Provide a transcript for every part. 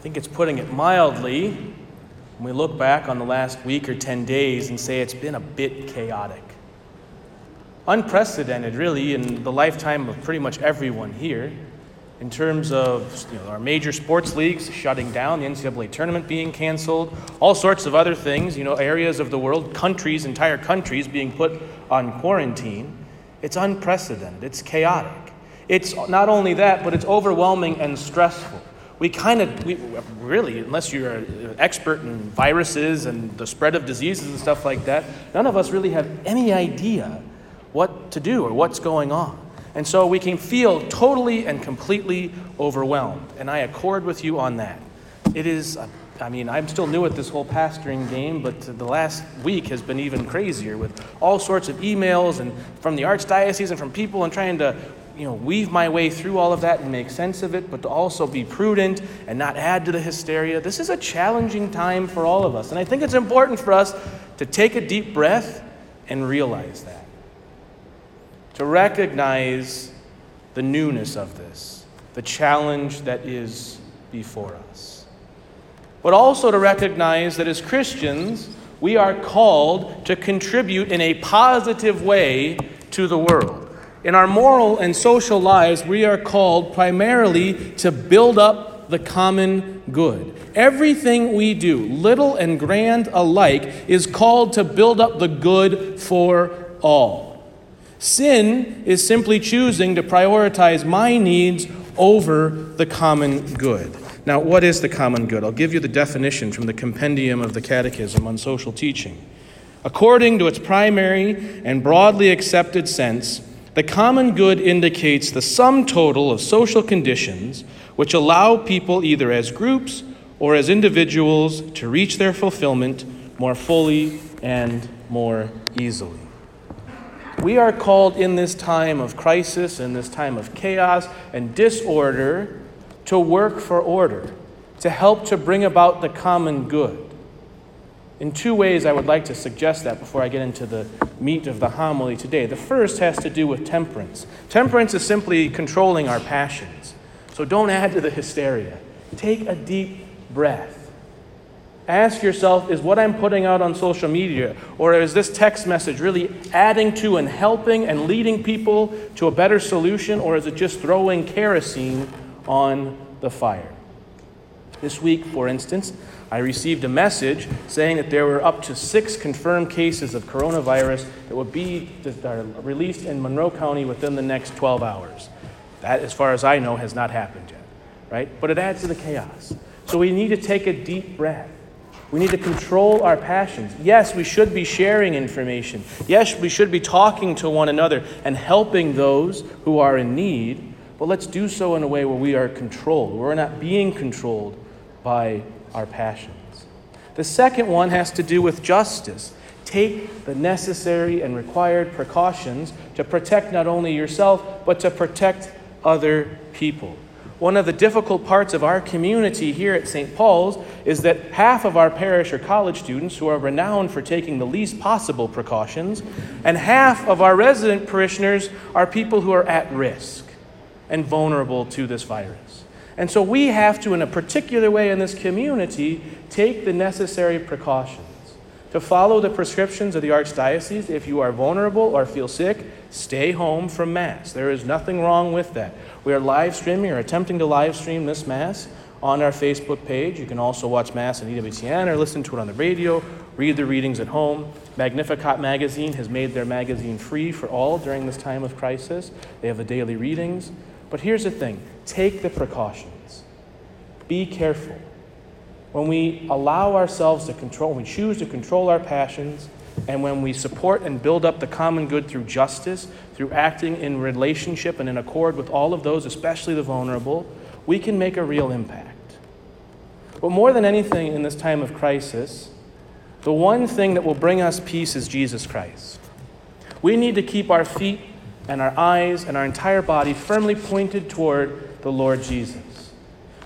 think it's putting it mildly when we look back on the last week or 10 days and say it's been a bit chaotic. Unprecedented, really, in the lifetime of pretty much everyone here in terms of you know, our major sports leagues shutting down, the NCAA tournament being canceled, all sorts of other things, you know, areas of the world, countries, entire countries being put on quarantine. It's unprecedented, it's chaotic. It's not only that, but it's overwhelming and stressful. We kind of, really, unless you're an expert in viruses and the spread of diseases and stuff like that, none of us really have any idea what to do or what's going on. And so we can feel totally and completely overwhelmed. And I accord with you on that. It is, uh, I mean, I'm still new at this whole pastoring game, but the last week has been even crazier with all sorts of emails and from the archdiocese and from people and trying to you know, weave my way through all of that and make sense of it, but to also be prudent and not add to the hysteria. This is a challenging time for all of us. And I think it's important for us to take a deep breath and realize that to recognize the newness of this, the challenge that is before us. But also to recognize that as Christians, we are called to contribute in a positive way to the world. In our moral and social lives, we are called primarily to build up the common good. Everything we do, little and grand alike, is called to build up the good for all. Sin is simply choosing to prioritize my needs over the common good. Now, what is the common good? I'll give you the definition from the Compendium of the Catechism on Social Teaching. According to its primary and broadly accepted sense, the common good indicates the sum total of social conditions which allow people, either as groups or as individuals, to reach their fulfillment more fully and more easily. We are called in this time of crisis, in this time of chaos and disorder, to work for order, to help to bring about the common good. In two ways, I would like to suggest that before I get into the meat of the homily today. The first has to do with temperance. Temperance is simply controlling our passions. So don't add to the hysteria. Take a deep breath. Ask yourself is what I'm putting out on social media or is this text message really adding to and helping and leading people to a better solution or is it just throwing kerosene on the fire? This week, for instance, I received a message saying that there were up to six confirmed cases of coronavirus that would be released in Monroe County within the next 12 hours. That, as far as I know, has not happened yet, right? But it adds to the chaos. So we need to take a deep breath. We need to control our passions. Yes, we should be sharing information. Yes, we should be talking to one another and helping those who are in need. But let's do so in a way where we are controlled. We're not being controlled by our passions. The second one has to do with justice. Take the necessary and required precautions to protect not only yourself, but to protect other people. One of the difficult parts of our community here at St. Paul's is that half of our parish are college students who are renowned for taking the least possible precautions, and half of our resident parishioners are people who are at risk and vulnerable to this virus. And so we have to, in a particular way in this community, take the necessary precautions to follow the prescriptions of the Archdiocese. If you are vulnerable or feel sick, stay home from Mass. There is nothing wrong with that. We are live streaming or attempting to live stream this Mass on our Facebook page. You can also watch Mass on EWTN or listen to it on the radio, read the readings at home. Magnificat magazine has made their magazine free for all during this time of crisis. They have the daily readings. But here's the thing take the precautions, be careful. When we allow ourselves to control, when we choose to control our passions, and when we support and build up the common good through justice, through acting in relationship and in accord with all of those, especially the vulnerable, we can make a real impact. But more than anything in this time of crisis, the one thing that will bring us peace is Jesus Christ. We need to keep our feet and our eyes and our entire body firmly pointed toward the Lord Jesus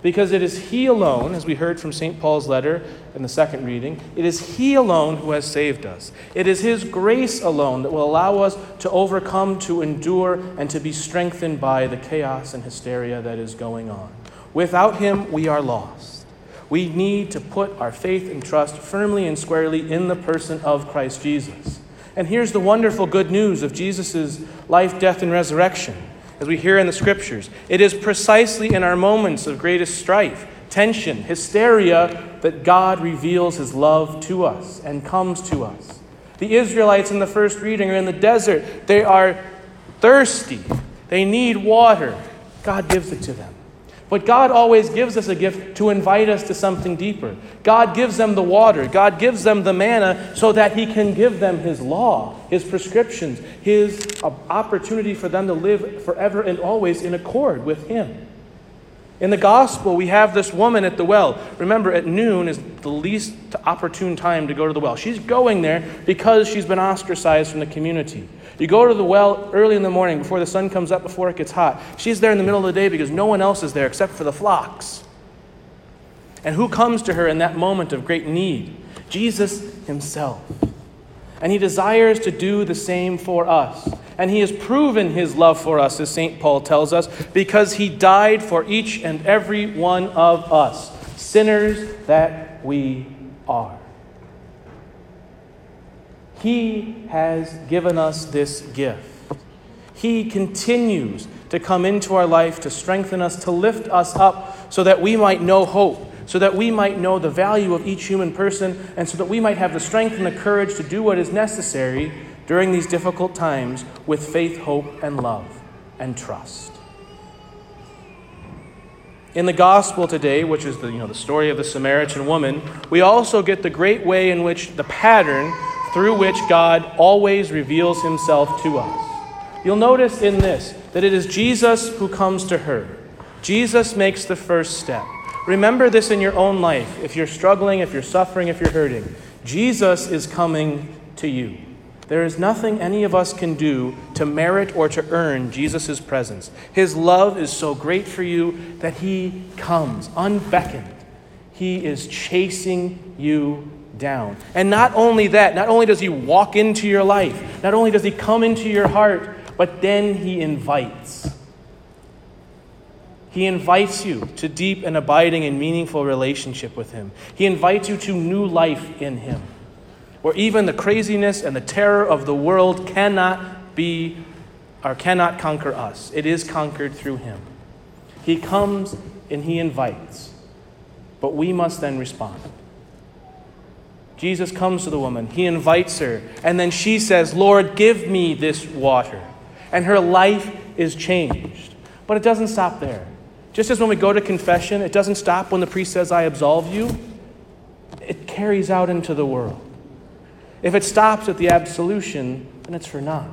because it is He alone, as we heard from St. Paul's letter in the second reading, it is He alone who has saved us. It is His grace alone that will allow us to overcome, to endure, and to be strengthened by the chaos and hysteria that is going on. Without Him, we are lost. We need to put our faith and trust firmly and squarely in the person of Christ Jesus. And here's the wonderful good news of Jesus' life, death, and resurrection, as we hear in the scriptures. It is precisely in our moments of greatest strife, tension, hysteria, that God reveals his love to us and comes to us. The Israelites in the first reading are in the desert. They are thirsty, they need water. God gives it to them. But God always gives us a gift to invite us to something deeper. God gives them the water, God gives them the manna so that He can give them His law, His prescriptions, His uh, opportunity for them to live forever and always in accord with Him. In the gospel, we have this woman at the well. Remember, at noon is the least opportune time to go to the well. She's going there because she's been ostracized from the community. You go to the well early in the morning before the sun comes up, before it gets hot. She's there in the middle of the day because no one else is there except for the flocks. And who comes to her in that moment of great need? Jesus himself. And he desires to do the same for us. And he has proven his love for us, as St. Paul tells us, because he died for each and every one of us, sinners that we are. He has given us this gift. He continues to come into our life to strengthen us, to lift us up, so that we might know hope, so that we might know the value of each human person, and so that we might have the strength and the courage to do what is necessary during these difficult times with faith, hope, and love and trust. In the gospel today, which is the, you know, the story of the Samaritan woman, we also get the great way in which the pattern through which God always reveals himself to us. You'll notice in this that it is Jesus who comes to her. Jesus makes the first step. Remember this in your own life. If you're struggling, if you're suffering, if you're hurting, Jesus is coming to you. There is nothing any of us can do to merit or to earn Jesus' presence. His love is so great for you that He comes unbeckoned. He is chasing you down. And not only that, not only does He walk into your life, not only does He come into your heart, but then He invites. He invites you to deep and abiding and meaningful relationship with Him. He invites you to new life in Him, where even the craziness and the terror of the world cannot be or cannot conquer us. It is conquered through Him. He comes and He invites, but we must then respond. Jesus comes to the woman, he invites her, and then she says, Lord, give me this water. And her life is changed. But it doesn't stop there. Just as when we go to confession, it doesn't stop when the priest says, I absolve you, it carries out into the world. If it stops at the absolution, then it's for naught.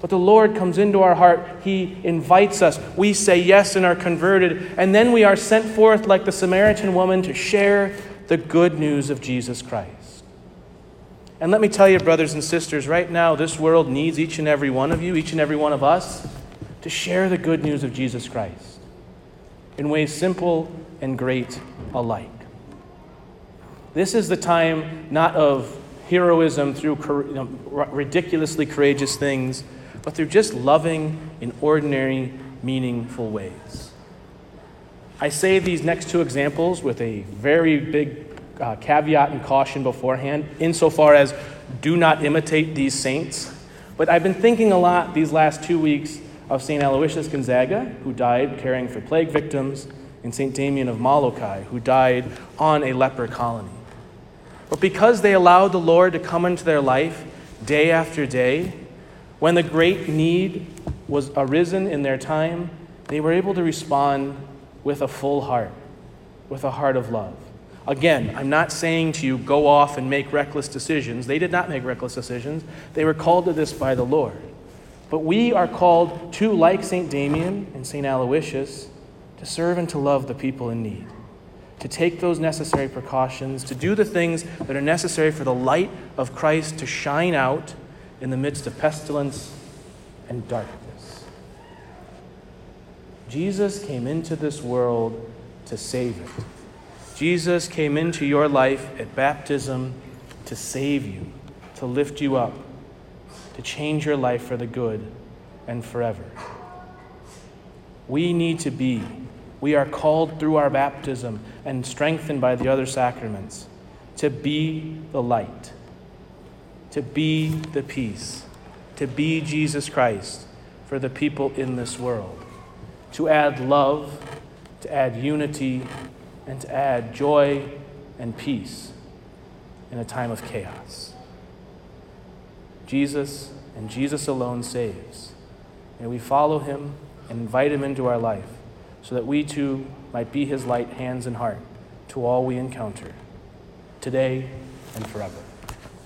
But the Lord comes into our heart. He invites us. We say yes and are converted. And then we are sent forth, like the Samaritan woman, to share the good news of Jesus Christ. And let me tell you, brothers and sisters, right now, this world needs each and every one of you, each and every one of us, to share the good news of Jesus Christ in ways simple and great alike. This is the time not of heroism through you know, ridiculously courageous things, but through just loving in ordinary, meaningful ways. I say these next two examples with a very big uh, caveat and caution beforehand, insofar as do not imitate these saints. But I've been thinking a lot these last two weeks of St. Aloysius Gonzaga, who died caring for plague victims, and St. Damien of Molokai, who died on a leper colony. But because they allowed the Lord to come into their life day after day, when the great need was arisen in their time, they were able to respond with a full heart, with a heart of love. Again, I'm not saying to you, go off and make reckless decisions. They did not make reckless decisions. They were called to this by the Lord. But we are called to, like St. Damien and St. Aloysius, to serve and to love the people in need, to take those necessary precautions, to do the things that are necessary for the light of Christ to shine out in the midst of pestilence and darkness. Jesus came into this world to save it. Jesus came into your life at baptism to save you, to lift you up, to change your life for the good and forever. We need to be we are called through our baptism and strengthened by the other sacraments to be the light, to be the peace, to be Jesus Christ for the people in this world, to add love, to add unity, and to add joy and peace in a time of chaos. Jesus and Jesus alone saves. May we follow him and invite him into our life so that we too might be his light, hands, and heart to all we encounter, today and forever.